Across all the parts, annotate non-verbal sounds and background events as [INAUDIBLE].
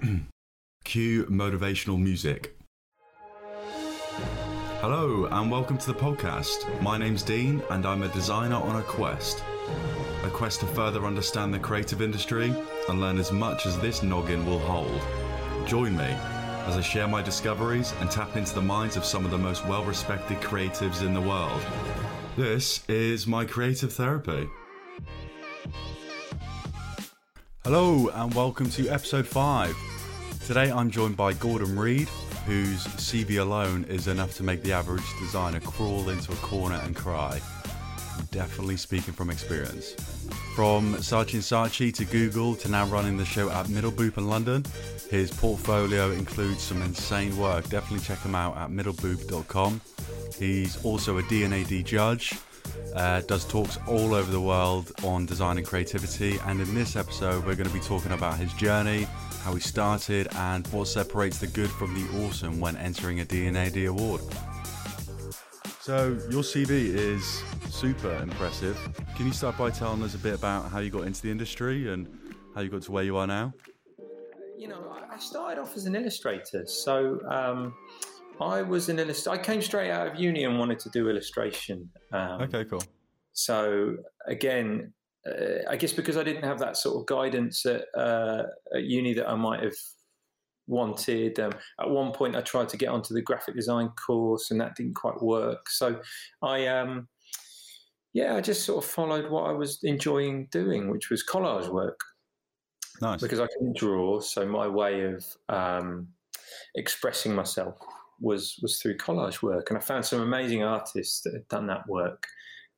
[CLEARS THROAT] Cue motivational music. Hello, and welcome to the podcast. My name's Dean, and I'm a designer on a quest. A quest to further understand the creative industry and learn as much as this noggin will hold. Join me as I share my discoveries and tap into the minds of some of the most well respected creatives in the world. This is my creative therapy. Hello, and welcome to episode 5. Today I'm joined by Gordon Reid, whose CV alone is enough to make the average designer crawl into a corner and cry. Definitely speaking from experience. From Saatchi Saatchi to Google to now running the show at Middleboop in London, his portfolio includes some insane work. Definitely check him out at middleboop.com. He's also a D&AD judge, uh, does talks all over the world on design and creativity. And in this episode, we're going to be talking about his journey, how he started, and what separates the good from the awesome when entering a D&AD award. So, your CV is super impressive. Can you start by telling us a bit about how you got into the industry and how you got to where you are now? You know, I started off as an illustrator. So, um, I was an illustrator. I came straight out of uni and wanted to do illustration. Um, okay, cool. So again, uh, I guess because I didn't have that sort of guidance at, uh, at uni that I might have wanted. Um, at one point, I tried to get onto the graphic design course, and that didn't quite work. So I, um, yeah, I just sort of followed what I was enjoying doing, which was collage work. Nice, because I can draw. So my way of um, expressing myself was was through collage work, and I found some amazing artists that had done that work,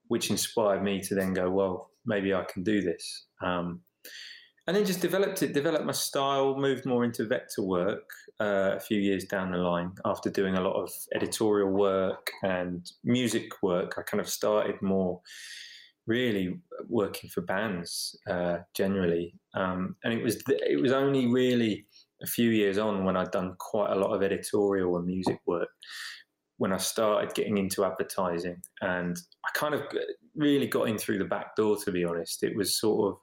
which inspired me to then go, well, maybe I can do this. Um, and then just developed it, developed my style, moved more into vector work uh, a few years down the line after doing a lot of editorial work and music work. I kind of started more really working for bands uh, generally, um, and it was th- it was only really a few years on when I'd done quite a lot of editorial and music work when I started getting into advertising and I kind of really got in through the back door to be honest. It was sort of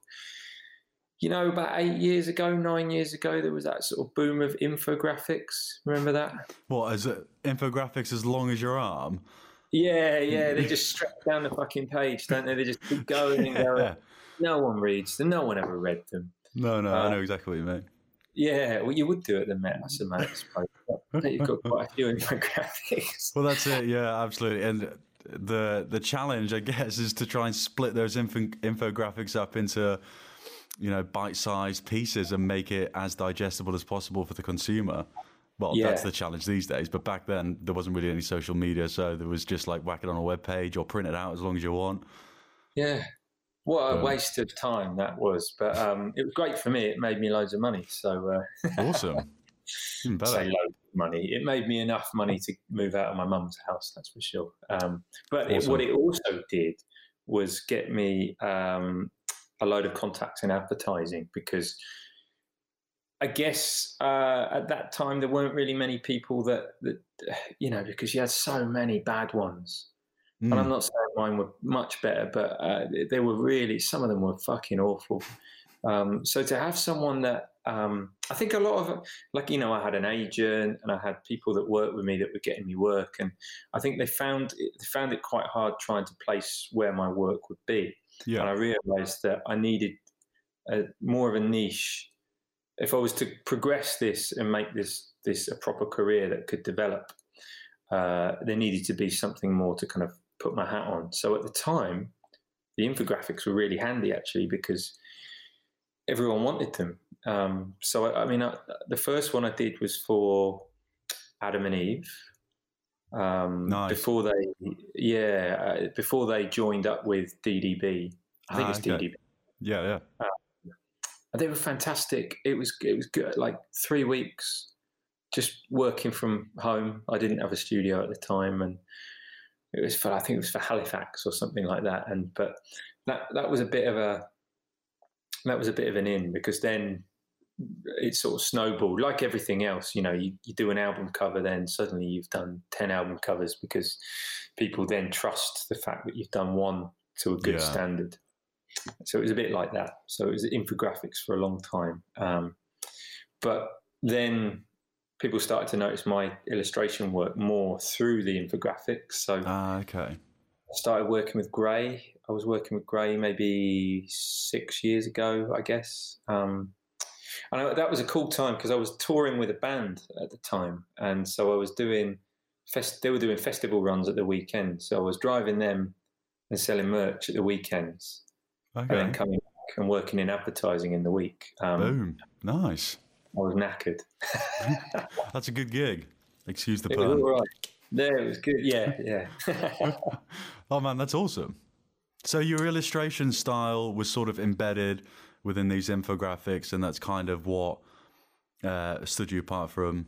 you know about 8 years ago 9 years ago there was that sort of boom of infographics. Remember that? What is it infographics as long as your arm? Yeah yeah they [LAUGHS] just stretch down the fucking page don't they? They just keep going and [LAUGHS] going. No one reads them. No one ever read them. No no uh, I know exactly what you mean yeah, well, you would do it the Met, I suppose. You've got [LAUGHS] quite a few infographics. [LAUGHS] Well, that's it. Yeah, absolutely. And the the challenge, I guess, is to try and split those info, infographics up into you know bite-sized pieces and make it as digestible as possible for the consumer. Well, yeah. that's the challenge these days. But back then, there wasn't really any social media, so there was just like whack it on a web page or print it out as long as you want. Yeah, what a waste of time that was. But um, it was great for me. It made me loads of money. So uh, [LAUGHS] awesome. Even better. Say loads of money. It made me enough money to move out of my mum's house. That's for sure. Um, but awesome. it, what it also did was get me um, a load of contacts in advertising because. I guess uh, at that time there weren't really many people that, that you know because you had so many bad ones Mm. And I'm hmm. not saying mine were much better, but uh, they were really, some of them were fucking awful. Um, so to have someone that um, I think a lot of like you know I had an agent and I had people that worked with me that were getting me work, and I think they found it, they found it quite hard trying to place where my work would be. Yeah. And I realised that I needed a, more of a niche. If I was to progress this and make this this a proper career that could develop, uh, there needed to be something more to kind of put my hat on. So at the time, the infographics were really handy actually because everyone wanted them. Um, so I, I mean, I, the first one I did was for Adam and Eve. Um, nice. Before they, yeah, uh, before they joined up with DDB. I think ah, it's okay. DDB. Yeah, yeah. Um, they were fantastic. It was it was good. Like three weeks, just working from home. I didn't have a studio at the time, and it was for I think it was for Halifax or something like that. And but that that was a bit of a that was a bit of an in because then it sort of snowballed like everything else. You know, you, you do an album cover, then suddenly you've done ten album covers because people then trust the fact that you've done one to a good yeah. standard. So it was a bit like that. So it was infographics for a long time. Um, but then people started to notice my illustration work more through the infographics. So, ah, okay. I started working with Grey. I was working with Grey maybe six years ago, I guess. Um, and I, that was a cool time because I was touring with a band at the time, and so I was doing fest. They were doing festival runs at the weekend, so I was driving them and selling merch at the weekends, okay. and then coming back and working in advertising in the week. Um, Boom! Nice. I was knackered. [LAUGHS] That's a good gig. Excuse the pun. All right. There, it was good. Yeah, yeah. [LAUGHS] oh man, that's awesome. So your illustration style was sort of embedded within these infographics, and that's kind of what uh, stood you apart from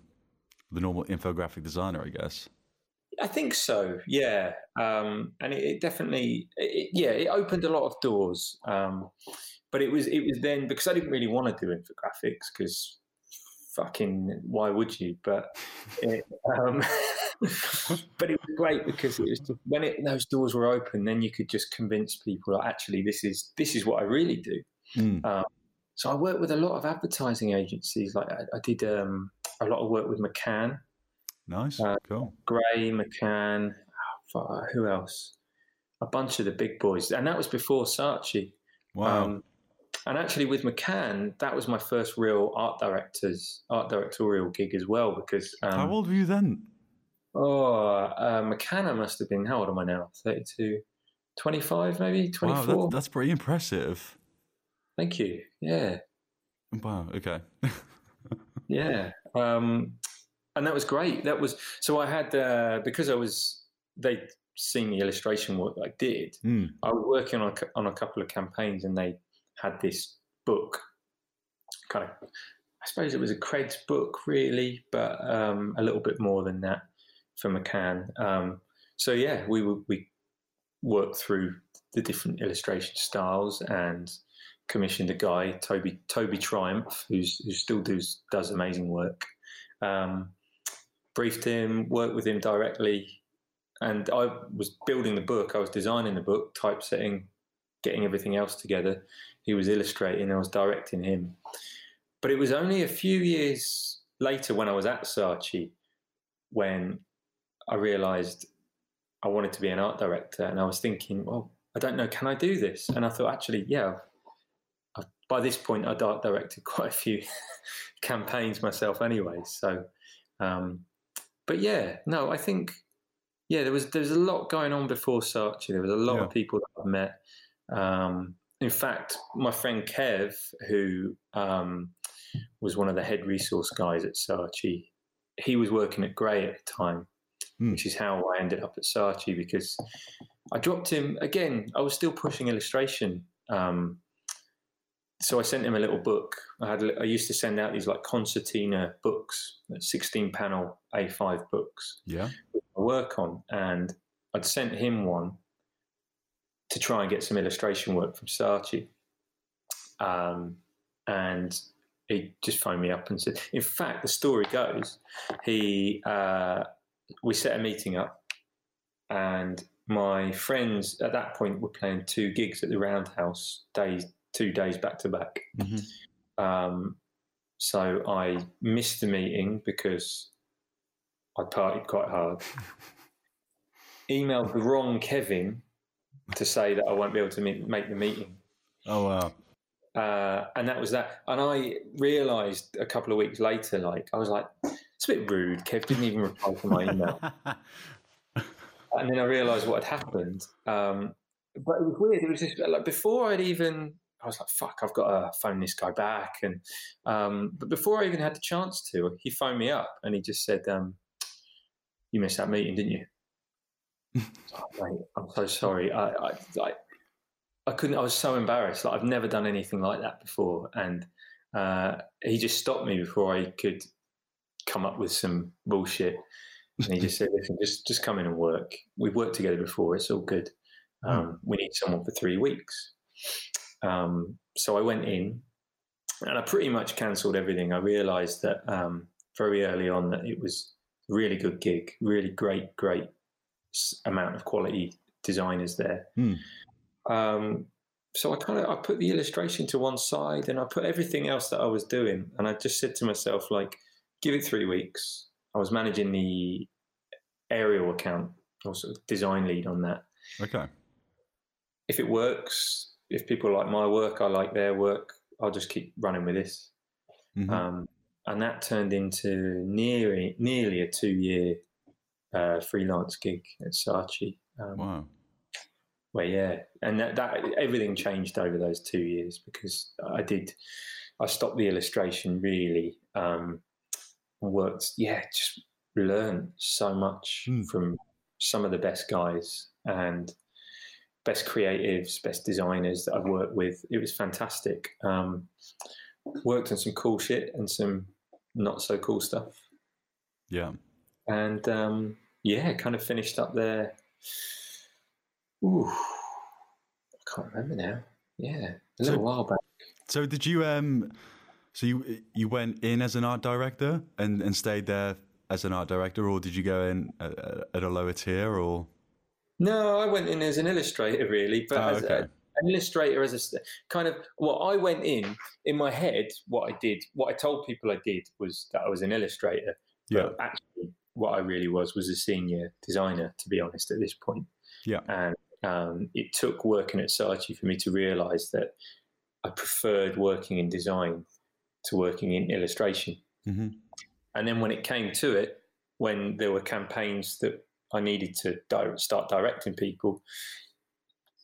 the normal infographic designer, I guess. I think so. Yeah, um, and it, it definitely, it, yeah, it opened a lot of doors. Um, but it was it was then because I didn't really want to do infographics because fucking why would you? But [LAUGHS] it, um, [LAUGHS] but it was great because it was just, when it, those doors were open, then you could just convince people that actually this is this is what I really do. Mm. Um, so I worked with a lot of advertising agencies. Like I, I did um, a lot of work with McCann. Nice, uh, cool. Grey, McCann. Oh, who else? A bunch of the big boys, and that was before Saatchi. Wow. Um, and actually, with McCann, that was my first real art director's art directorial gig as well. Because um, how old were you then? Oh, uh, McCann must have been. How old am I now? 32, 25 maybe, 24. Wow, that, that's pretty impressive. Thank you. Yeah. Wow. Okay. [LAUGHS] yeah. Um, and that was great. That was so I had uh, because I was they seen the illustration work I did. Mm. I was working on a, on a couple of campaigns, and they had this book, kind of. I suppose it was a Creds book, really, but um, a little bit more than that for McCann. Um, so yeah, we we worked through the different illustration styles and commissioned a guy, Toby Toby Triumph, who's who still does does amazing work. Um, briefed him, worked with him directly, and I was building the book. I was designing the book, typesetting, getting everything else together. He was illustrating. I was directing him. But it was only a few years later when I was at Saatchi when I realised I wanted to be an art director, and I was thinking, well, I don't know, can I do this? And I thought, actually, yeah, by this point, I'd art directed [LAUGHS] quite a few campaigns myself anyway. So, um, but yeah, no, I think yeah, there was there was a lot going on before Saatchi. There was a lot yeah. of people that I've met. Um, in fact, my friend Kev, who um, was one of the head resource guys at Saatchi, he was working at Grey at the time, mm. which is how I ended up at Saatchi because I dropped him again. I was still pushing illustration um, so I sent him a little book. I had I used to send out these like concertina books, sixteen panel A5 books. Yeah, I work on, and I'd sent him one to try and get some illustration work from Saatchi. Um, and he just phoned me up and said, in fact, the story goes, he uh, we set a meeting up, and my friends at that point were playing two gigs at the Roundhouse days two days back to back. Mm-hmm. Um, so I missed the meeting because I partied quite hard. [LAUGHS] Emailed the wrong Kevin to say that I won't be able to meet, make the meeting. Oh wow! Uh, and that was that. And I realised a couple of weeks later, like I was like, it's a bit rude. Kev didn't even reply to my email. [LAUGHS] and then I realised what had happened. Um, but it was weird. It was just like before I'd even I was like, fuck, I've got to phone this guy back. And um, but before I even had the chance to, he phoned me up and he just said, um, "You missed that meeting, didn't you?" Oh, mate, I'm so sorry. I, I, I, I, couldn't. I was so embarrassed. Like I've never done anything like that before, and uh, he just stopped me before I could come up with some bullshit. And he just said, "Listen, just just come in and work. We've worked together before. It's all good. Hmm. Um, we need someone for three weeks." Um, so I went in and I pretty much cancelled everything. I realised that um, very early on that it was really good gig, really great, great amount of quality designers there. Mm. Um, so I kind of I put the illustration to one side and I put everything else that I was doing, and I just said to myself like, give it three weeks. I was managing the Ariel account, also design lead on that. Okay. If it works, if people like my work, I like their work, I'll just keep running with this. Mm-hmm. Um, and that turned into nearly nearly a two year uh, freelance gig at Saatchi. Um, wow. Well, yeah, and that, that everything changed over those two years because I did. I stopped the illustration really. Um, worked, yeah, just learned so much mm. from some of the best guys and best creatives, best designers that I've worked with. It was fantastic. Um, worked on some cool shit and some not so cool stuff. Yeah. And um, yeah, kind of finished up there. Ooh, I can't remember now. Yeah, a little so, while back. So did you um so you you went in as an art director and, and stayed there as an art director, or did you go in at, at a lower tier, or? No, I went in as an illustrator, really, but oh, as okay. a, an illustrator as a kind of well, I went in in my head. What I did, what I told people I did was that I was an illustrator. Yeah. actually, what I really was was a senior designer. To be honest, at this point. Yeah. And um, it took working at Saatchi for me to realise that I preferred working in design to working in illustration. Mm-hmm. And then when it came to it, when there were campaigns that I needed to start directing people,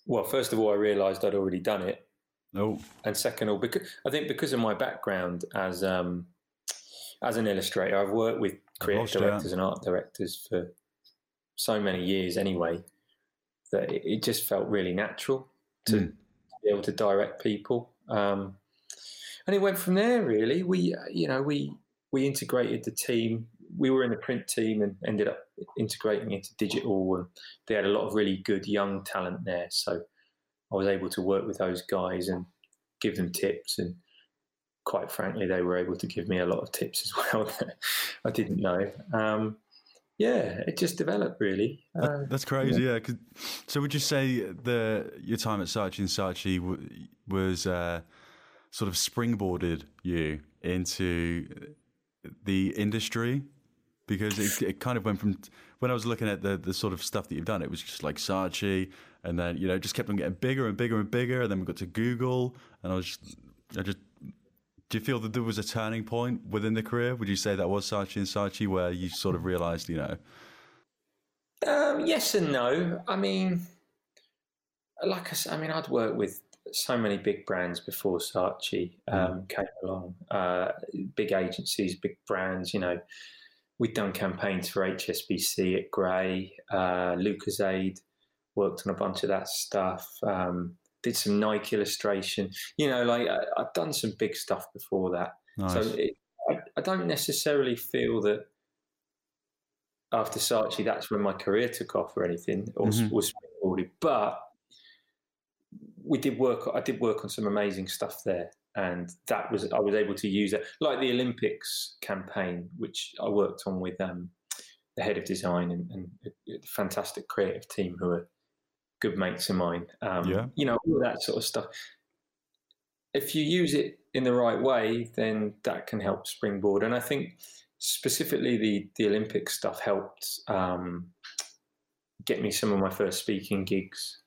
well, first of all, I realised I'd already done it. Oh. And second of all, because I think because of my background as um, as an illustrator, I've worked with creative directors and art directors for so many years anyway that it, it just felt really natural to, mm. be able to direct people. Um, and it went from there. Really, we you know we we integrated the team. We were in the print team and ended up integrating into digital. And they had a lot of really good young talent there. So I was able to work with those guys and give them tips. And quite frankly, they were able to give me a lot of tips as [LAUGHS] well that I didn't know. Um, yeah, it just developed really. Uh, that's crazy. Yeah. yeah so would you say the your time at Saatchi and Saatchi was uh, sort of springboarded you into the industry because it, it kind of went from when I was looking at the the sort of stuff that you've done, it was just like Saatchi, and then you know just kept on getting bigger and bigger and bigger, and then we got to Google, and I was just, I just. Do you feel that there was a turning point within the career? Would you say that was Saatchi and Saatchi where you sort of realised, you know? Um, yes and no. I mean, like I said, I mean, I'd worked with so many big brands before Saatchi um, mm. came along. Uh, big agencies, big brands. You know, we'd done campaigns for HSBC at Grey, uh, Lucozade, worked on a bunch of that stuff. Um, did some Nike illustration. You know, like I, have done some big stuff before that. Nice. So it, I, I, don't necessarily feel that after Saatchi, that's when my career took off or anything, or mm-hmm. was But we did work. I did work on some amazing stuff there, and that was I was able to use it, like the Olympics campaign, which I worked on with um, the head of design and, and, a fantastic creative team who are good mates of mine. Um, yeah, you know all that sort of stuff. If you use it in the right way, then that can help springboard. And I think specifically the the Olympic stuff helped um, get me some of my first speaking gigs.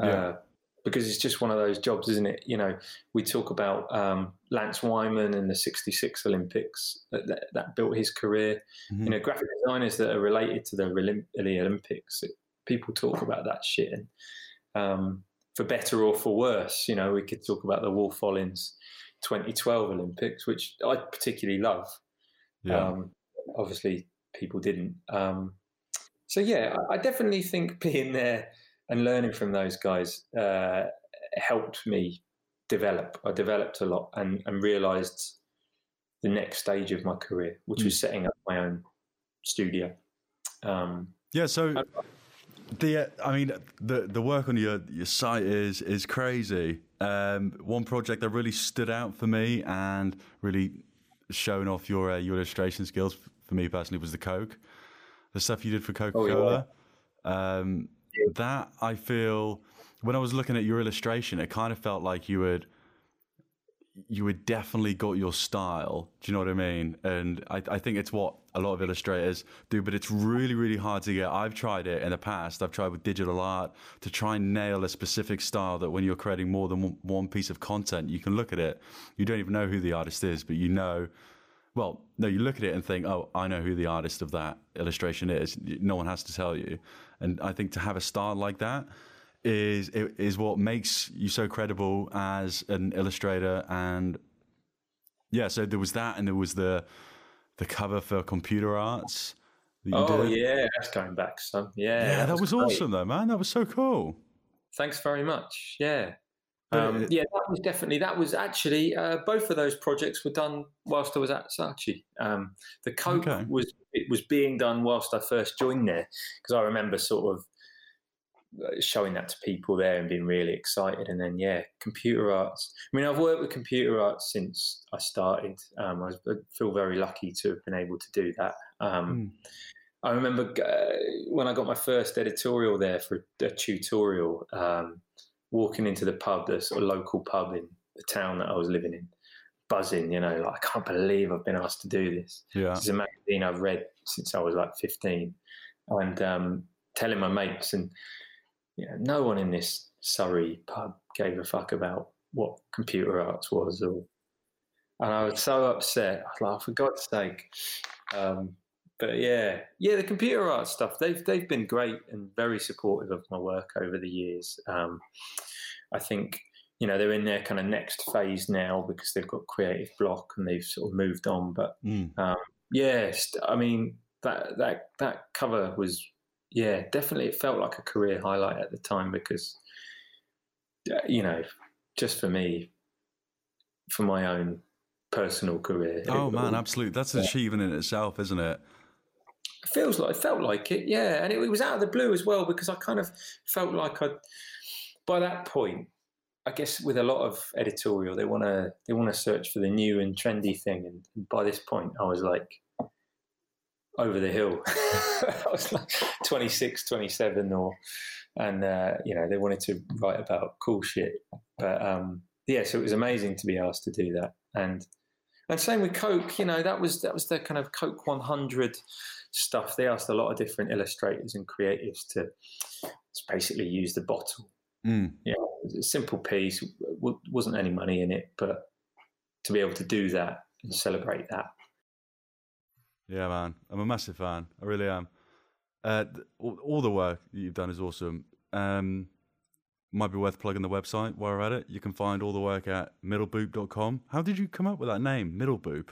Yeah. Uh, because it's just one of those jobs, isn't it? You know, we talk about um, Lance Wyman and the '66 Olympics that, that, that, built his career. Mm-hmm. You know, graphic designers that are related to the, the Olympics. It, people talk about that shit, and um, for better or for worse, you know, we could talk about the Wolff Olins 2012 Olympics, which I particularly love. Yeah. Um, obviously, people didn't. Um, so yeah, I, definitely think [LAUGHS] being there and learning from those guys uh, helped me develop. I developed a lot and, and realized the next stage of my career, which mm. was setting up my own studio. Um, yeah, so the I mean the the work on your your site is is crazy. Um, one project that really stood out for me and really showing off your uh, your illustration skills for me personally was the Coke, the stuff you did for Coca Cola. Oh, yeah. um, that I feel when I was looking at your illustration, it kind of felt like you had you had definitely got your style. Do you know what I mean? And I, I think it's what a lot of illustrators do, but it's really, really hard to get. I've tried it in the past. I've tried with digital art to try and nail a specific style that when you're creating more than one piece of content, you can look at it. You don't even know who the artist is, but you know. Well, no, you look at it and think, oh, I know who the artist of that illustration is. No one has to tell you. And I think to have a style like that, is is what makes you so credible as an illustrator and yeah so there was that and there was the the cover for computer arts oh did. yeah that's going back son yeah yeah that, that was, awesome though man that was so cool thanks very much yeah um, yeah, that was definitely that was actually uh, both of those projects were done whilst I was at Saatchi. Um, the Coke okay. was it was being done whilst I first joined there because I remember sort of showing that to people there and being really excited. And then, yeah, computer arts. I mean, I've worked with computer arts since I started. Um, I, feel very lucky to have been able to do that. Um, mm. I remember uh, when I got my first editorial there for a tutorial, um, walking into the pub, the sort of local pub in the town that I was living in, buzzing, you know, like, I can't believe I've been asked to do this. Yeah. This is a magazine I've read since I was like 15. And um, telling my mates, and you know, no one in this Surrey pub gave a fuck about what computer arts was, or and I was so upset. I was like, oh, for God's sake. Um, but yeah, yeah, the computer art stuff. They've they've been great and very supportive of my work over the years. Um, I think you know they're in their kind of next phase now because they've got creative block and they've sort of moved on. But mm. um, yes, I mean that that that cover was yeah, definitely. It felt like a career highlight at the time because, uh, you know, just for me, for my own personal career. Oh man, absolutely. That's an achievement in itself, isn't it? It feels like it felt like it, yeah. And it, it was out of the blue as well because I kind of felt like I, by that point, I guess with a lot of editorial, they want to they want to search for the new and trendy thing. And by this point, I was like, over the hill. [LAUGHS] I was like 26, 27 or, and, uh, you know, they wanted to write about cool shit. But, um, yeah, so it was amazing to be asked to do that. And, and same with Coke, you know, that was, that was the kind of Coke 100 stuff. They asked a lot of different illustrators and creatives to to basically use the bottle. Mm. Yeah, a simple piece, wasn't any money in it, but to be able to do that and celebrate that yeah, man, I'm a massive fan. I really am. Uh, all, all, the work you've done is awesome. Um, might be worth plugging the website while we're at it. You can find all the work at middleboop.com. How did you come up with that name, Middleboop?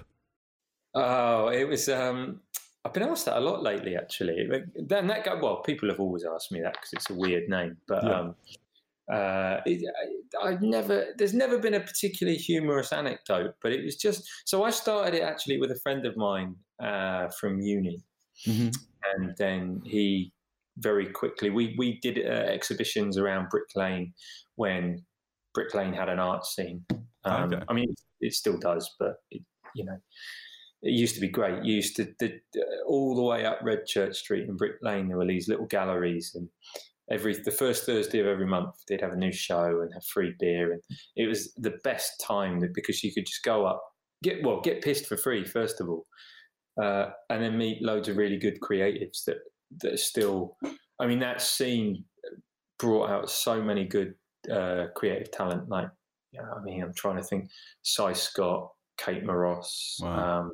Oh, it was. Um, I've been asked that a lot lately, actually. Then that guy, well, people have always asked me that because it's a weird name, but yeah. um, uh, it, I, have never, there's never been a particularly humorous anecdote, but it was just, so I started it actually with a friend of mine uh, from uni. Mm-hmm. And then he very quickly, we, we did uh, exhibitions around Brick Lane when Brick Lane had an art scene. Um, okay. I mean, it still does, but it, you know, it used to be great. You used to, the, all the way up Redchurch Street in Brick Lane, there were these little galleries and every the first Thursday of every month they'd have a new show and have free beer and it was the best time because you could just go up get well get pissed for free first of all uh, and then meet loads of really good creatives that that still I mean that scene brought out so many good uh, creative talent like know, I mean I'm trying to think Si Scott Kate Moross wow. um,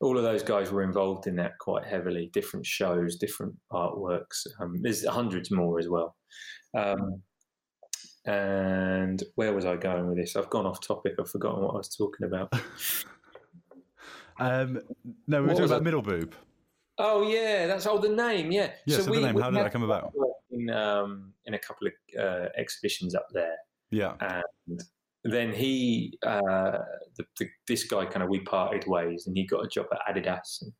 all of those guys were involved in that quite heavily. Different shows, different artworks. Um, there's hundreds more as well. Um, and where was I going with this? I've gone off topic. I've forgotten what I was talking about. [LAUGHS] um, no, we were what talking about Middle Boop. Oh yeah, that's all oh, the name. Yeah. Yeah. So, so we, the name. How did that come about? In um, in a couple of uh, exhibitions up there. Yeah. And then he, uh, the, the, this guy, kind of we parted ways, and he got a job at Adidas and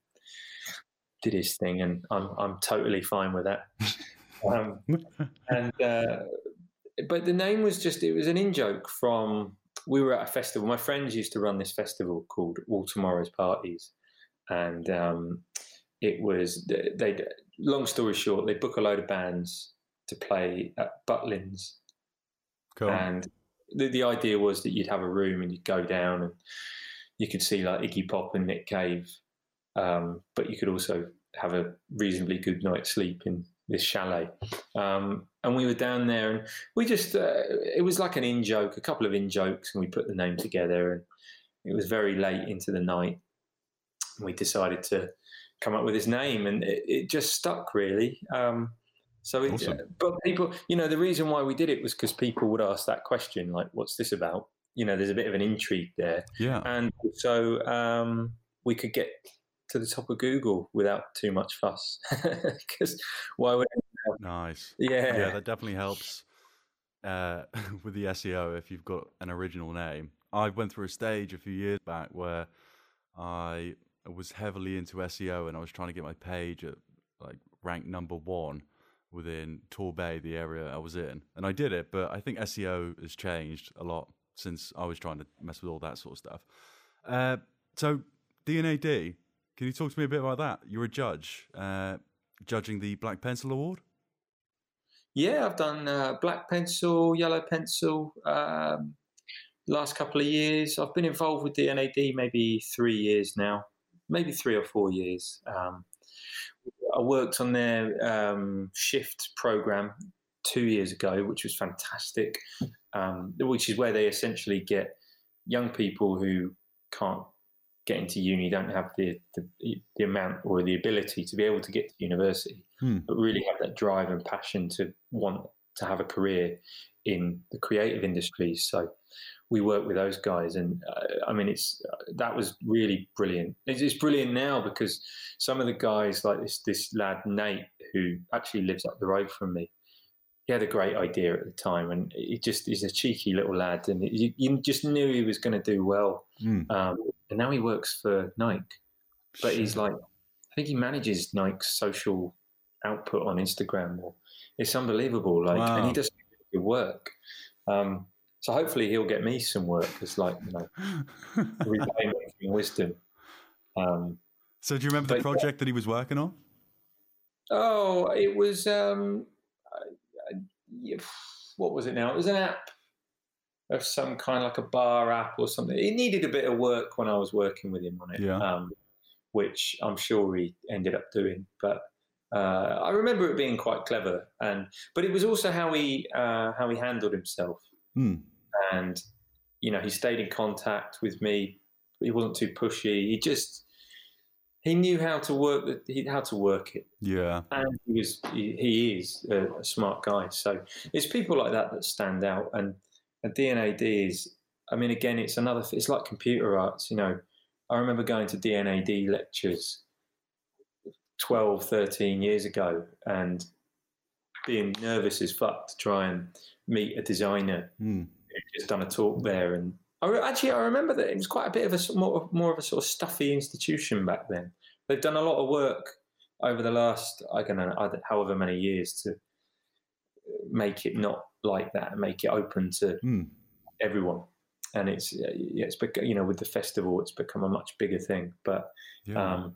did his thing, and I'm I'm totally fine with that. [LAUGHS] um, and uh, but the name was just it was an in joke from we were at a festival. My friends used to run this festival called All Tomorrow's Parties, and um, it was they. Long story short, they book a load of bands to play at Butlins, cool. and the, the idea was that you'd have a room and you'd go down and you could see like Iggy Pop and Nick Cave, um, but you could also have a reasonably good night's sleep in this chalet. Um, and we were down there and we just, uh, it was like an in joke, a couple of in jokes, and we put the name together. And it was very late into the night. And we decided to come up with his name, and it, it just stuck really. Um, so, it, awesome. but people, you know, the reason why we did it was because people would ask that question, like, "What's this about?" You know, there's a bit of an intrigue there. Yeah. And so um, we could get to the top of Google without too much fuss. [LAUGHS] Because why would? Nice. Yeah. Yeah, that definitely helps uh, [LAUGHS] with the SEO if you've got an original name. I went through a stage a few years back where I was heavily into SEO and I was trying to get my page at like rank number one within Torbay, the area I was in. And I did it, but I think SEO has changed a lot since I was trying to mess with all that sort of stuff. Uh, so, D&AD, can you talk to me a bit about that? You're a judge, uh, judging the Black Pencil Award? Yeah, I've done uh, Black Pencil, Yellow Pencil, um, last couple of years. I've been involved with D&AD maybe three years now, maybe three or four years. Um, I worked on their um, shift program two years ago, which was fantastic, um, which is where they essentially get young people who can't get into uni, don't have the, the, the amount or the ability to be able to get to university, hmm. but really have that drive and passion to want to have a career in the creative industries. So we work with those guys, and uh, I mean, it's uh, that was really brilliant. It's, it's, brilliant now because some of the guys, like this this lad Nate, who actually lives up the road from me, he had a great idea at the time, and he just he's a cheeky little lad, and you, you just knew he was going to do well. Mm. Um, and now he works for Nike, but he's like, I think he manages Nike's social output on Instagram. Or it's unbelievable, like, wow. and he does good work. Um, so hopefully he'll get me some work as like you know, [LAUGHS] wisdom. Um, so do you remember the project that he was working on? Oh, it was um, what was it now? It was an app of some kind, like a bar app or something. It needed a bit of work when I was working with him on it, yeah. um, which I'm sure he ended up doing. But uh, I remember it being quite clever, and but it was also how he uh, how he handled himself, hmm. and you know he stayed in contact with me. He wasn't too pushy. He just he knew how to work the, how to work it. Yeah, and he was he, he is a, a, smart guy. So it's people like that that stand out. And, and D&AD is, I mean, again, it's another. It's like computer arts. You know, I remember going to D&AD lectures 12, 13 years ago, and being nervous as fuck to try and meet a designer mm. who just done a talk there and I, actually, I remember that it was quite a bit of a more, more of a sort of stuffy institution back then. They've done a lot of work over the last, I don't know, however many years to make it not like that and make it open to mm. everyone. And it's, yeah, it's you know, with the festival, it's become a much bigger thing. But yeah. Um,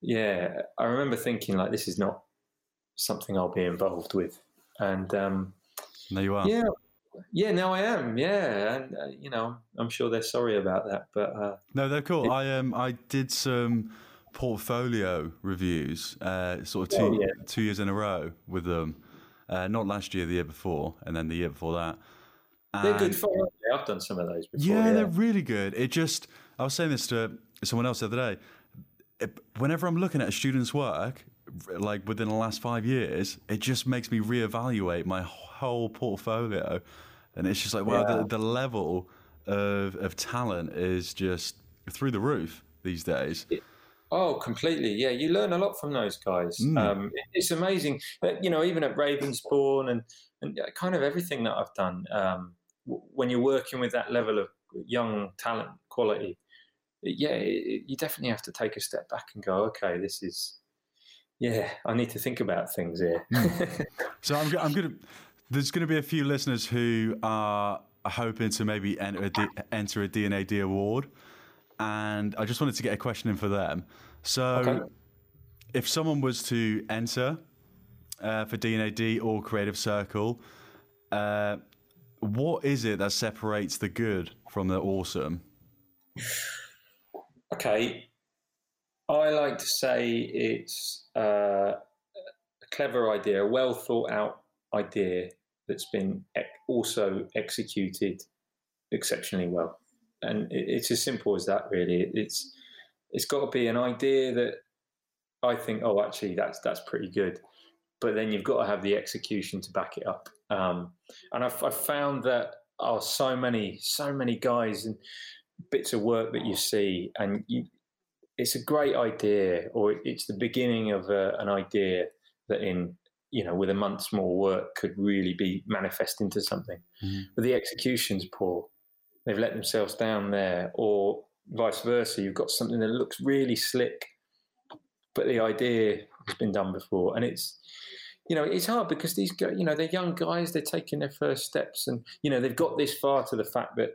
yeah, I remember thinking like, this is not something I'll be involved with. And um, there you are. Yeah, yeah, now I am. Yeah, and uh, you know, I'm sure they're sorry about that, but uh, no, they're cool. It, I um, I did some portfolio reviews, uh, sort of two oh, yeah. two years in a row with them. Uh, not last year, the year before, and then the year before that. And they're good fun. I've done some of those before. Yeah, yeah, they're really good. It just, I was saying this to someone else the other day. It, whenever I'm looking at a student's work, like within the last five years, it just makes me reevaluate my whole portfolio, and it's just like wow, yeah. the, the level of of talent is just through the roof these days. Oh, completely. Yeah, you learn a lot from those guys. Mm. Um, it's amazing. But, You know, even at Ravensbourne and and kind of everything that I've done. Um, when you're working with that level of young talent quality, yeah, you definitely have to take a step back and go, okay, this is yeah, I need to think about things here. Hmm. [LAUGHS] so I'm, I'm going to. There's going to be a few listeners who are hoping to maybe enter a, D, enter a D&AD award, and I just wanted to get a question in for them. So, okay. if someone was to enter uh, for D&AD or Creative Circle, uh, what is it that separates the good from the awesome? Okay, I like to say it's uh, a clever idea, a well thought out idea that's been also executed exceptionally well. And it's as simple as that, really. It's it's got to be an idea that I think, oh, actually, that's that's pretty good. But then you've got to have the execution to back it up. Um, and I've, I've found that oh, so many, so many guys and bits of work that you see, and you, it's a great idea, or it's the beginning of a, an idea that in you know with a month's more work could really be manifest into something. Mm-hmm. But the execution's poor. They've let themselves down there, or vice versa. You've got something that looks really slick, but the idea has been done before, and it's you know it's hard because these you know they're young guys, they're taking their first steps, and you know they've got this far to the fact that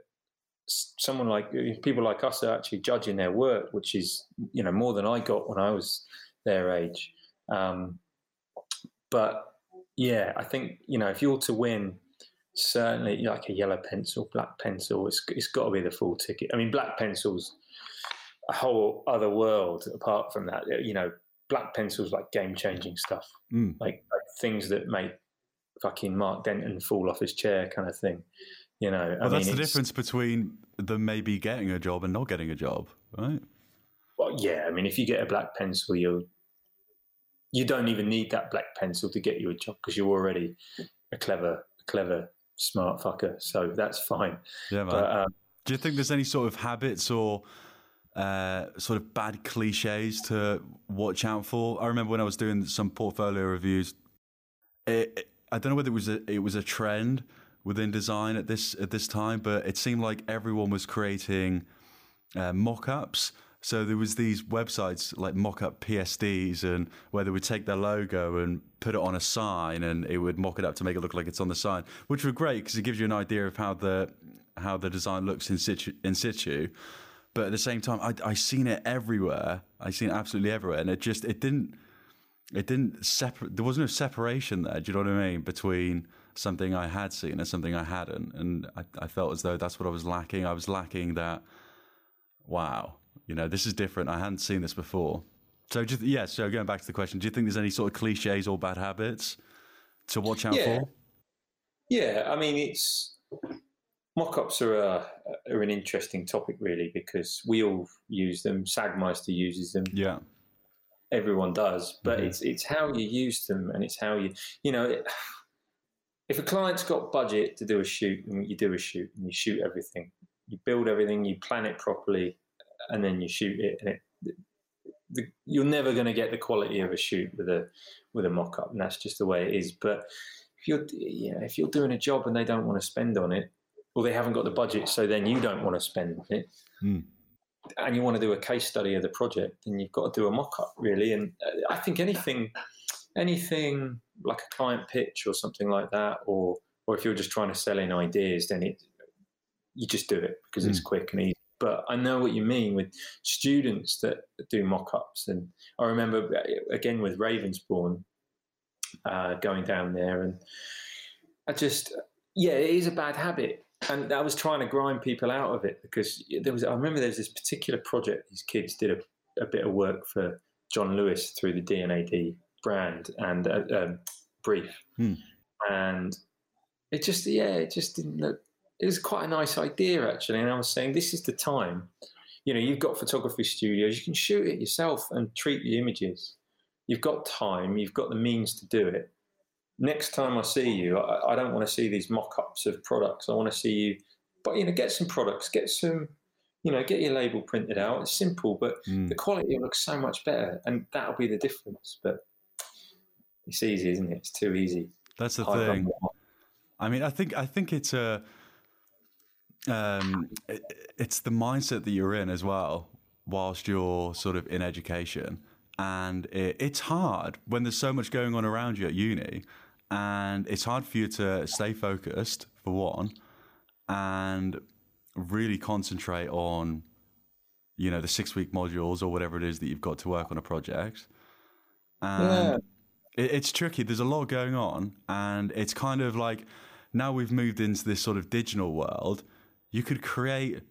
someone like people like us are actually judging their work, which is you know more than I got when I was their age. Um, but yeah, I think you know if you're to win, certainly like a yellow pencil, black pencil, it's it's got to be the full ticket. I mean, black pencils, a whole other world apart from that. You know, black pencils like game changing stuff, mm. like, like things that make fucking Mark Denton fall off his chair, kind of thing. You know, well, I that's mean, the difference between them maybe getting a job and not getting a job, right? Well, yeah. I mean, if you get a black pencil, you you don't even need that black pencil to get you a job because you're already a clever, clever, smart fucker. So that's fine. Yeah, man. But, um, Do you think there's any sort of habits or uh, sort of bad cliches to watch out for? I remember when I was doing some portfolio reviews. It, it, I don't know whether it was a, it was a trend within design at this at this time, but it seemed like everyone was creating uh, mock-ups. So there was these websites like mock-up PSDs, and where they would take their logo and put it on a sign, and it would mock it up to make it look like it's on the sign, which were great because it gives you an idea of how the how the design looks in situ. In situ. But at the same time, I I seen it everywhere. I seen it absolutely everywhere, and it just it didn't it didn't separate. There was no separation there. Do you know what I mean between something I had seen and something I hadn't. And I, I felt as though that's what I was lacking. I was lacking that, wow, you know, this is different. I hadn't seen this before. So, just, yeah, so going back to the question, do you think there's any sort of cliches or bad habits to watch out yeah. for? Yeah, I mean, it's mock-ups are, a, are an interesting topic, really, because we all use them. Sagmeister uses them. Yeah, everyone does, but mm-hmm. it's it's how you use them, and it's how you, you know. It, if a client's got budget to do a shoot, and you do a shoot and you shoot everything, you build everything, you plan it properly, and then you shoot it, and it, the, you're never going to get the quality of a shoot with a with a mock-up, and that's just the way it is. But if you're you know, if you're doing a job and they don't want to spend on it, or they haven't got the budget, so then you don't want to spend on it. Mm. And you want to do a case study of the project, then you've got to do a mock-up, really. And uh, I think anything, anything like a client pitch or something like that, or or if you're just trying to sell in ideas, then it you just do it because mm. it's quick and easy. But I know what you mean with students that do mock-ups, and I remember uh, again with Ravensbourne uh, going down there, and I just yeah, it is a bad habit, and I was trying to grind people out of it because there was I remember there was this particular project these kids did a, a bit of work for John Lewis through the D&AD brand and uh, um, brief, hmm. and it just yeah, it just didn't look. It was quite a nice idea actually, and I was saying this is the time. You know, you've got photography studios. You can shoot it yourself and treat the images. You've got time. You've got the means to do it. Next time I see you, I, I don't want to see these mock-ups of products. I want to see you, but you know, get some products, get some you know, get your label printed out. It's simple, but mm. the quality looks so much better, and that'll be the difference. But it's easy, isn't it? It's too easy. That's the thing. I mean, I think I think it's a um, it, it's the mindset that you're in as well, whilst you're sort of in education, and it, it's hard when there's so much going on around you at uni, and it's hard for you to stay focused for one, and really concentrate on, you know, the six week modules or whatever it is that you've got to work on a project, and. Yeah it, it's tricky. There's a lot going on, and it's kind of like now we've moved into this sort of digital world, you could create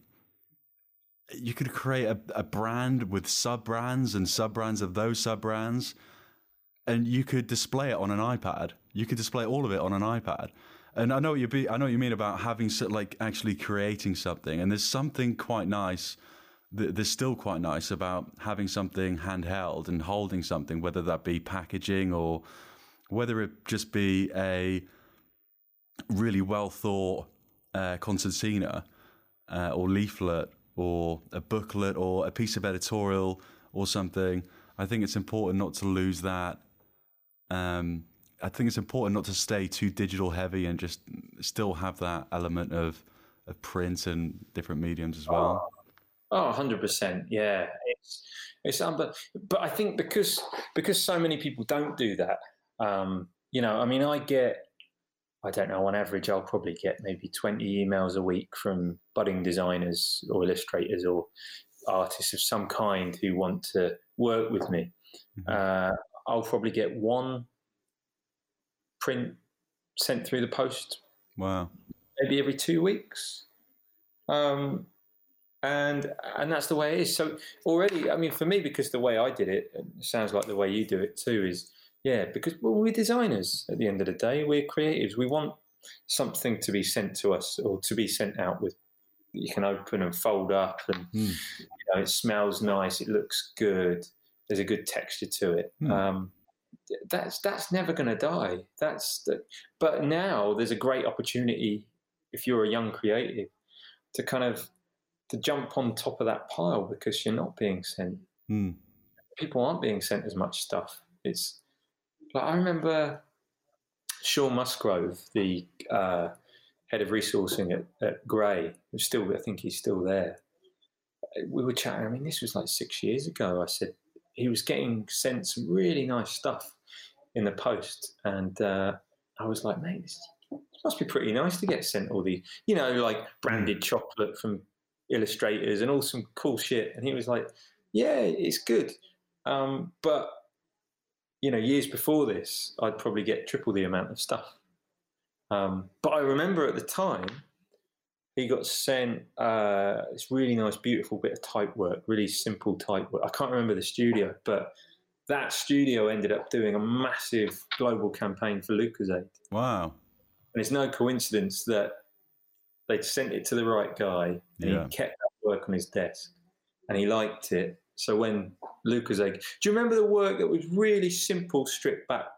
you could create a, a brand with sub brands and sub brands of those sub brands, and you could display it on an iPad. You could display all of it on an iPad. And I know what you be. I know what you mean about having like actually creating something. And there's something quite nice. There's still quite nice about having something handheld and holding something, whether that be packaging or whether it just be a really well thought uh, concertina uh, or leaflet or a booklet or a piece of editorial or something. I think it's important not to lose that. Um, I think it's important not to stay too digital heavy and just still have that element of of print and different mediums as well. Oh, 100%. Yeah. It's, it's, um, but, but I think because, because so many people don't do that, um, you know, I mean, I get, I don't know, on average, I'll probably get maybe 20 emails a week from budding designers or illustrators or artists of some kind who want to work with me. Mm-hmm. Uh, I'll probably get one print sent through the post. Wow. Maybe every two weeks. Um, and and that's the way it is. So already, I mean, for me, because the way I did it, it sounds like the way you do it too, is yeah, because well, we're designers at the end of the day. We're creatives. We want something to be sent to us or to be sent out with. You can open and fold up, and mm. you know, it smells nice. It looks good. There's a good texture to it. Mm. Um, that's that's never going to die. That's the, but now there's a great opportunity if you're a young creative to kind of to jump on top of that pile because you're not being sent. Mm. People aren't being sent as much stuff. It's like I remember Sean Musgrove, the uh, head of resourcing at, at Grey, still I think he's still there. We were chatting. I mean, this was like six years ago. I said he was getting sent some really nice stuff in the post, and uh, I was like, mate, this, must be pretty nice to get sent all the, you know, like branded chocolate from illustrators and all some cool shit. And he was like, yeah, it's good, um, but you know, years before this, I'd probably get triple the amount of stuff. Um, but I remember at the time, he got sent uh, this really nice, beautiful bit of type work, really simple type work. I can't remember the studio, but that studio ended up doing a massive global campaign for Lucozade. Wow. And it's no coincidence that they'd sent it to the right guy and yeah. he kept that work on his desk and he liked it. So when Lucozade, do you remember the work that was really simple, stripped back,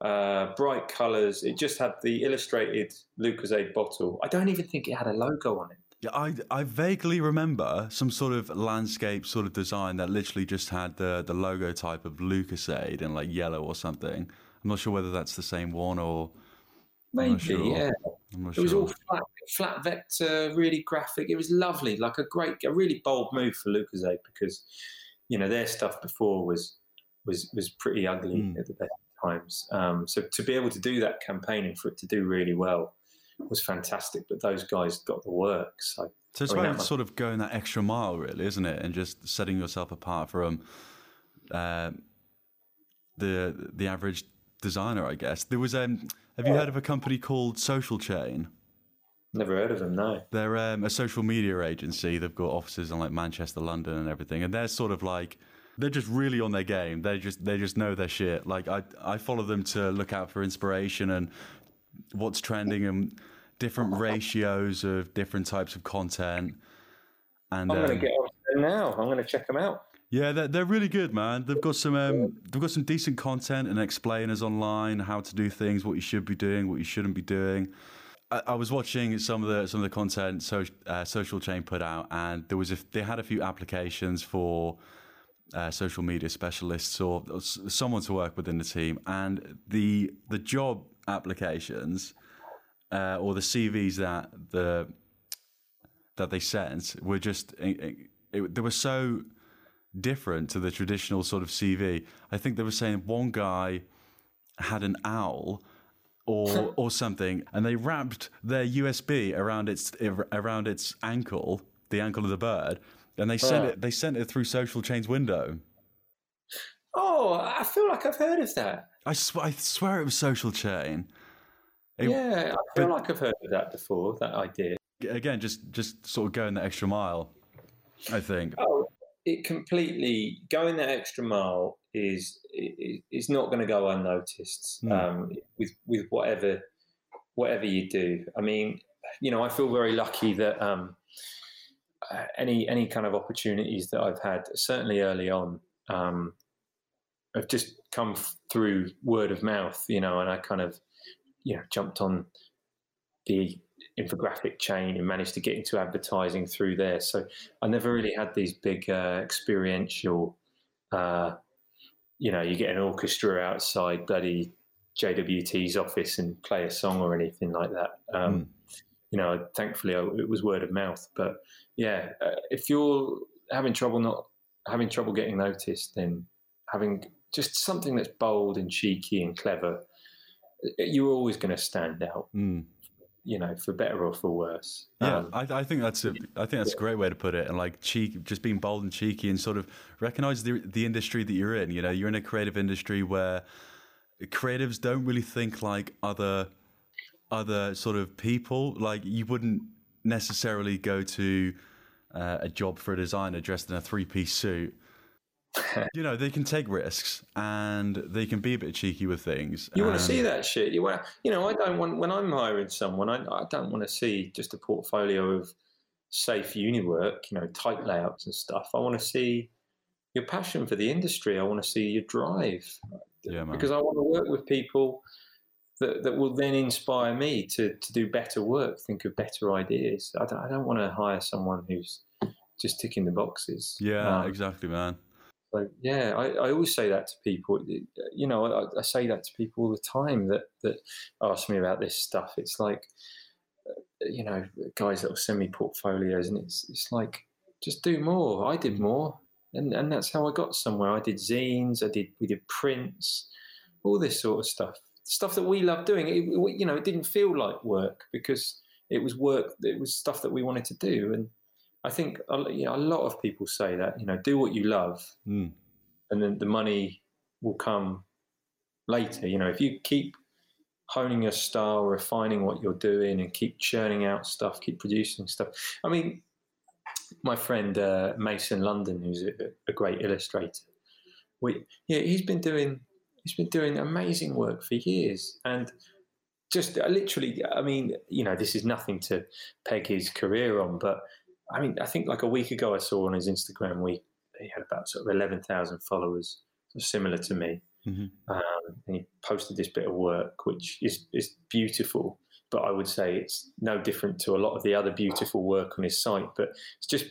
uh, bright colours? It just had the illustrated Lucozade bottle. I don't even think it had a logo on it. Yeah, I, I vaguely remember some sort of landscape sort of design that literally just had the, the logo type of Lucozade in like yellow or something. I'm not sure whether that's the same one or. Maybe, sure. yeah. it was all flat, flat vector, really graphic. It was lovely, like a great, a really bold move for Lucozade because, you know, their stuff before was was was pretty ugly mm. at the best times. Um, so to be able to do that campaign and for it to do really well, was fantastic. But those guys got the work. So, so it's I mean, about sort of going that extra mile, really, isn't it? And just setting yourself apart from uh, the the average designer, I guess. There was um, have you heard of a company called Social Chain? Never heard of them. No, they're um, a social media agency. They've got offices in like Manchester, London, and everything. And they're sort of like they're just really on their game. They just they just know their shit. Like I I follow them to look out for inspiration and what's trending and different ratios of different types of content. And I'm going to um, get on now. I'm going to check them out. Yeah, they're, they're really good, man. They've got some um, they've got some decent content and explainers online, how to do things, what you should be doing, what you shouldn't be doing. I, I was watching some of the some of the content so, uh, Social Chain put out, and there was a, they had a few applications for uh, social media specialists or, or someone to work within the team, and the the job applications uh, or the CVs that the that they sent were just it, it, they were so different to the traditional sort of CV. I think they were saying one guy had an owl or [LAUGHS] or something, and they wrapped their USB around its around its ankle, the ankle of the bird, and they sent it they sent it through Social Chain's window. Oh, I feel like I've heard of that. I, sw- I swear it was Social Chain. It, yeah, I feel but, like I've heard of that before. That idea. Again, just just sort of going the extra mile. I think. Oh, it completely going that extra mile is is not going to go unnoticed mm. um, with with whatever whatever you do. I mean, you know, I feel very lucky that um, uh, any any kind of opportunities that I've had, certainly early on, um, have just come through word of mouth. You know, and I kind of you know jumped on the infographic chain and managed to get into advertising through there. So I never really had these big uh, experiential. Uh, you know, you get an orchestra outside bloody JWT's office and play a song or anything like that. Um, mm. You know, thankfully it was word of mouth. But yeah, uh, if you're having trouble not having trouble getting noticed, then having just something that's bold and cheeky and clever, uh, you're always going to stand out. Mm. You know, for better or for worse. Yeah, um, I, I, think that's a, I think that's a great way to put it. And like cheek, just being bold and cheeky, and sort of recognize the the industry that you're in. You know, you're in a creative industry where creatives don't really think like other other sort of people. Like you wouldn't necessarily go to uh, a job for a designer dressed in a three piece suit. [LAUGHS] you know, they can take risks and they can be a bit cheeky with things. You want to see that shit. You want, you know, I don't want when I'm hiring someone, I, I don't want to see just a portfolio of safe uni work, you know, tight layouts and stuff. I want to see your passion for the industry. I want to see your drive yeah, man. because I want to work with people that, that will then inspire me to, to do better work, think of better ideas. I don't, I don't want to hire someone who's just ticking the boxes. Yeah, um, exactly, man. So yeah, I, I always say that to people. You know, I, I, say that to people all the time that that ask me about this stuff. It's like, uh, you know, guys that will send me portfolios, and it's it's like, just do more. I did more and and that's how I got somewhere. I did zines, I did we did prints, all this sort of stuff, stuff that we love doing. It, you know, it didn't feel like work because it was work. It was stuff that we wanted to do, and I think you know, a lot of people say that you know, do what you love, mm. and then the money will come later. You know, if you keep honing your style, refining what you're doing, and keep churning out stuff, keep producing stuff. I mean, my friend uh, Mason London, who's a, a, great illustrator, we yeah he's been doing he's been doing amazing work for years, and just uh, literally, I mean, you know, this is nothing to peg his career on, but I mean, I think like a week ago I saw on his Instagram we he had about sort of eleven thousand followers, similar to me. Mm-hmm. Um, and he posted this bit of work, which is is beautiful but I would say it's no different to a lot of the other beautiful work on his site. But it's just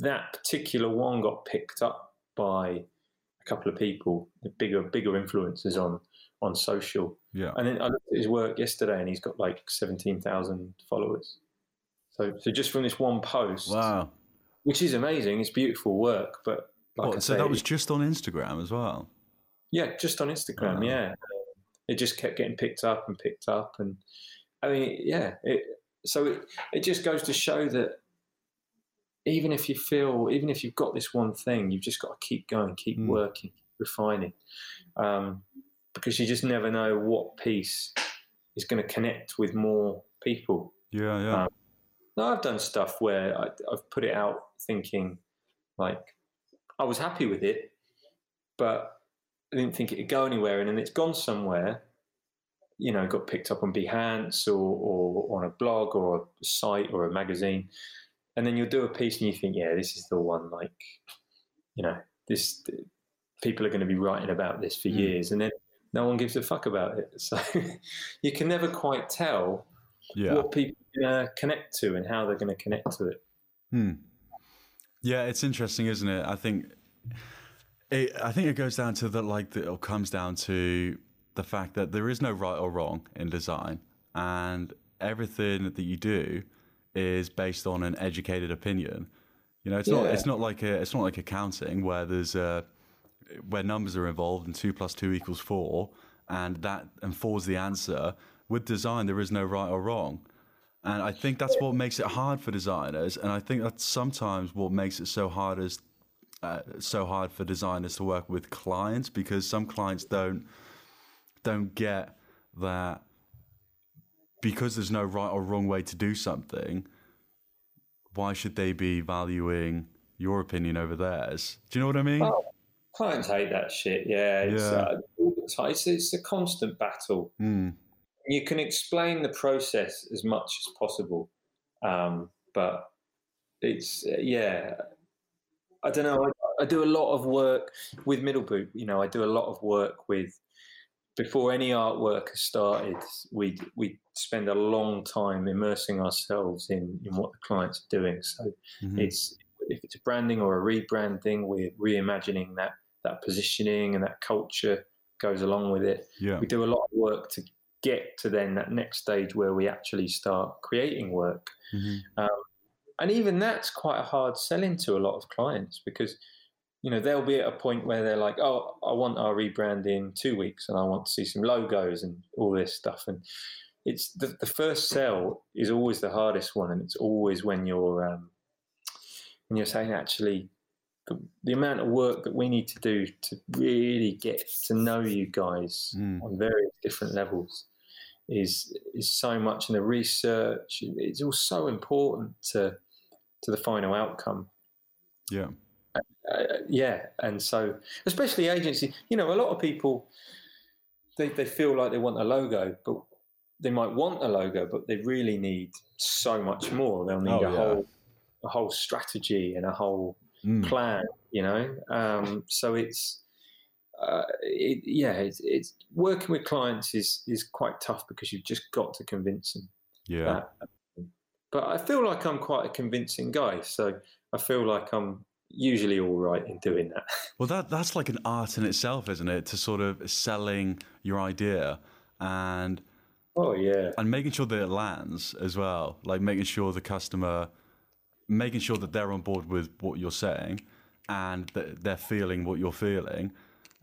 that particular one got picked up by a couple of people, the bigger bigger influencers on on social. Yeah. And then I looked at his work yesterday, and he's got like seventeen thousand followers. So so just from this one post, wow, which is amazing. It's beautiful work, but like what, so that was just on Instagram as well. Yeah, just on Instagram. Wow. Yeah, it just kept getting picked up and picked up, and I mean, yeah. It, so it, it just goes to show that even if you feel, even if you've got this one thing, you've just got to keep going, keep mm. working, refining, um, because you just never know what piece is going to connect with more people. Yeah, yeah. Um, now I've done stuff where I, I've put it out thinking, like, I was happy with it, but I didn't think it'd go anywhere, and then it's gone somewhere, you know, got picked up on Behance or, or on a blog or a site or a magazine. And then you'll do a piece and you think, yeah, this is the one, like, you know, this, people are going to be writing about this for mm. years. And then no one gives a fuck about it. [LAUGHS] So you can never quite tell yeah. what people are connect to and how they're going to connect to it. Hmm. Yeah, it's interesting, isn't it? I think it, I think it goes down to the like, the, it comes down to the fact that there is no right or wrong in design, and everything that you do is based on an educated opinion. You know, it's yeah. not it's not like a, it's not like accounting where there's a, where numbers are involved and two plus two equals four, and that and four is the answer. With design, there is no right or wrong. And I think that's what makes it hard for designers. And I think that's sometimes what makes it so hard is uh, so hard for designers to work with clients because some clients don't don't get that because there's no right or wrong way to do something, why should they be valuing your opinion over theirs? Do you know what I mean? Oh, clients hate that shit. Yeah, it's, yeah. Uh, it's, it's a constant battle. Mm. You can explain the process as much as possible, um, but it's uh, yeah. I don't know. I, I, do a lot of work with Middle Boop. You know, I do a lot of work with before any artwork has started, we we spend a long time immersing ourselves in, in what the clients are doing. So mm-hmm. it's if it's a branding or a rebranding, we're reimagining that that positioning and that culture goes along with it. Yeah. We do a lot of work to get to then that next stage where we actually start creating work. Mm-hmm. Um, and even that's quite a hard sell into a lot of clients because you know, they'll be at a point where they're like, oh, I want our rebrand in two weeks and I want to see some logos and all this stuff. And it's the, the first sell is always the hardest one. And it's always when you're, um, when you're saying actually the, the, amount of work that we need to do to really get to know you guys mm. on various different levels is, is so much. in the research, it's all so important to, to the final outcome. Yeah uh, yeah, and so especially agency, you know, a lot of people they they feel like they want a logo, but they might want a logo, but they really need so much more. They'll need oh, a yeah. whole a whole strategy and a whole mm. plan, you know. Um, so it's uh, it, yeah, it's, it's, working with clients is is quite tough because you've just got to convince them. Yeah. That. But I feel like I'm quite a convincing guy, so I feel like I'm usually all right in doing that. [LAUGHS] Well, that that's like an art in itself, isn't it? To sort of selling your idea and oh yeah, and making sure that it lands as well. Like making sure the customer, making sure that they're on board with what you're saying, and that they're feeling what you're feeling.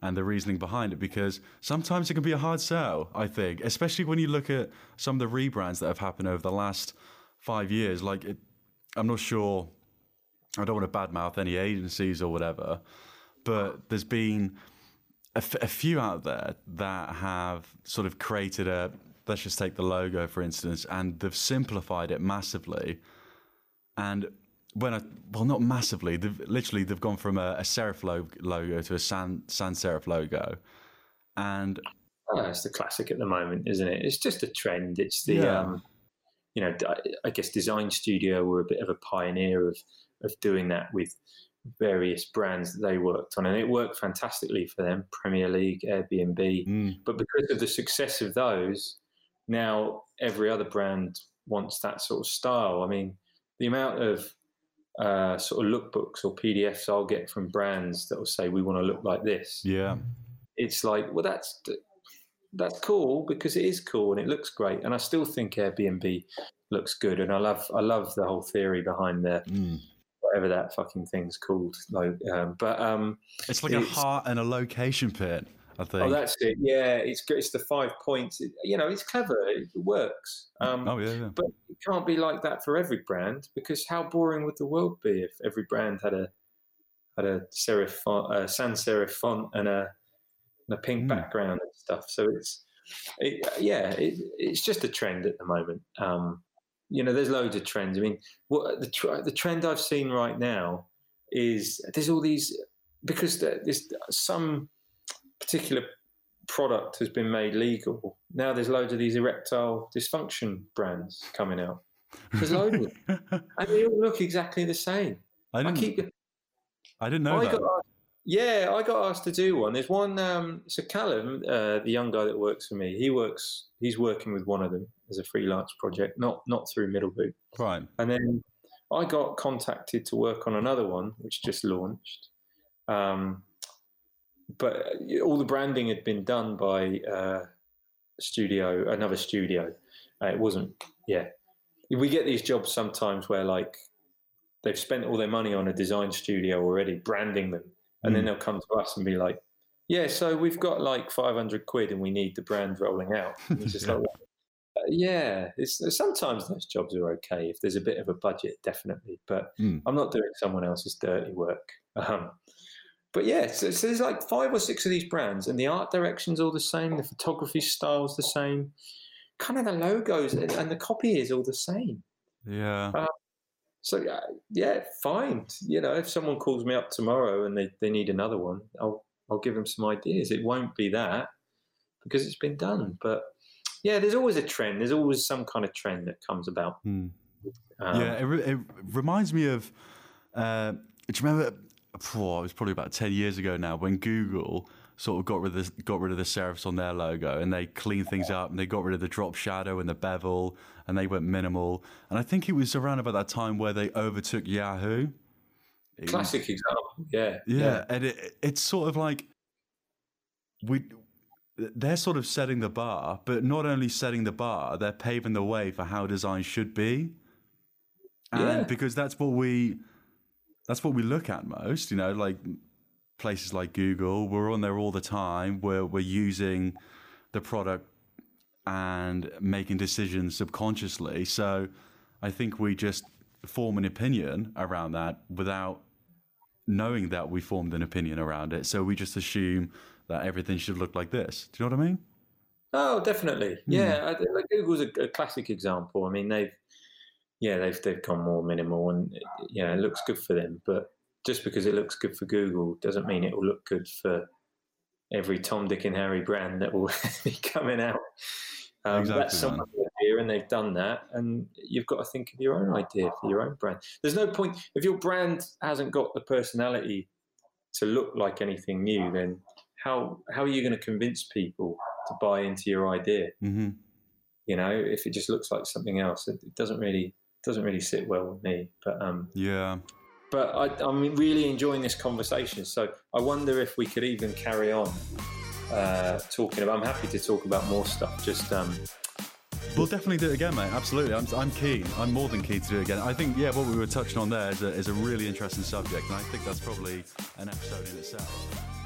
And the reasoning behind it, because sometimes it can be a hard sell, I think, especially when you look at some of the rebrands that have happened over the last five years. Like, it, I'm not sure I don't want to badmouth any agencies or whatever, but there's been a, f- a few out there that have sort of created a. Let's just take the logo for instance, and they've simplified it massively. And when I well, not massively, they've literally they've gone from a, a serif logo to a sans, sans serif logo, and oh, it's the classic at the moment, isn't it? It's just a trend. It's the yeah. um, you know, I guess Design Studio were a bit of a pioneer of of doing that with various brands that they worked on, and it worked fantastically for them. Premier League, Airbnb, mm. but because of the success of those, now every other brand wants that sort of style. I mean, the amount of uh, sort of lookbooks or PDFs I'll get from brands that will say we want to look like this. Yeah, it's like, well, that's that's cool because it is cool and it looks great, and I still think Airbnb looks good, and I love I love the whole theory behind the mm whatever that fucking thing's called. Like, um, but um, it's like it's, a heart and a location pin. I think. Oh, that's it. Yeah, it's it's the five points. It, you know, it's clever. It works. Um, oh yeah, yeah, But it can't be like that for every brand because how boring would the world be if every brand had a had a serif font, a sans serif font and a and a pink mm. background and stuff. So it's it, yeah, it, it's just a trend at the moment. Um, you know, there's loads of trends. I mean, what the tr- the trend I've seen right now is there's all these because there's some particular product has been made legal. Now there's loads of these erectile dysfunction brands coming out. There's loads of them. [LAUGHS] and they all look exactly the same. I, didn't, I keep. I didn't know I that. Got, yeah, I got asked to do one. There's one. Um, so Callum, uh, the young guy that works for me, he works. He's working with one of them as a freelance project, not not through Middle Boop. Right. And then I got contacted to work on another one, which just launched. Um, but all the branding had been done by uh, studio, another studio. Uh, it wasn't. Yeah, we get these jobs sometimes where like they've spent all their money on a design studio already, branding them and mm. then they'll come to us and be like, "Yeah, so we've got like 500 quid, and we need the brand rolling out." [LAUGHS] it's just yeah. like, uh, yeah, it's, sometimes those jobs are okay if there's a bit of a budget, definitely. But mm. I'm not doing someone else's dirty work. Um, but yeah, so, so, there's like five or six of these brands, and the art direction's all the same, the photography style's the same. kind of the logos and the copy is all the same. Yeah. Uh, so uh, yeah, fine. You know, if someone calls me up tomorrow and they, they need another one, I'll I'll give them some ideas. It won't be that because it's been done. But yeah, there's always a trend. There's always some kind of trend that comes about. Hmm. Um, yeah, it, re- it, reminds me of. Uh, do you remember? Oh, it was probably about ten years ago now when Google sort of got rid of the, got rid of the serifs on their logo and they cleaned things up and they got rid of the drop shadow and the bevel and they went minimal. And I think it was around about that time where they overtook Yahoo. Classic example, yeah, yeah. Yeah, and it, it's sort of like we they're sort of setting the bar, but not only setting the bar, they're paving the way for how design should be. And yeah. because that's what we that's what we look at most, you know, like places like Google, we're on there all the time. We're we're using the product and making decisions subconsciously. So I think we just form an opinion around that without knowing that we formed an opinion around it. So we just assume that everything should look like this. Do you know what I mean? Oh, definitely. Hmm. Yeah, mm. like Google's a, a, classic example. I mean, they've yeah they've they've gone more minimal, and you know it looks good for them. But just because it looks good for Google doesn't mean it will look good for every Tom, Dick, and Harry brand that will [LAUGHS] be coming out. Um, exactly, that's someone's idea, and they've done that. And you've got to think of your own idea for your own brand. There's no point if your brand hasn't got the personality to look like anything new. Then how how are you going to convince people to buy into your idea? Mm-hmm. You know, if it just looks like something else, it, it doesn't really doesn't really sit well with me. But um, yeah. But I, am really enjoying this conversation. So I wonder if we could even carry on uh, talking about. I'm happy to talk about more stuff. Just um, We'll definitely do it again, mate. Absolutely. I'm, I'm keen. I'm more than keen to do it again. I think, yeah, what we were touching on there is a, is a really interesting subject, and I think that's probably an episode in itself.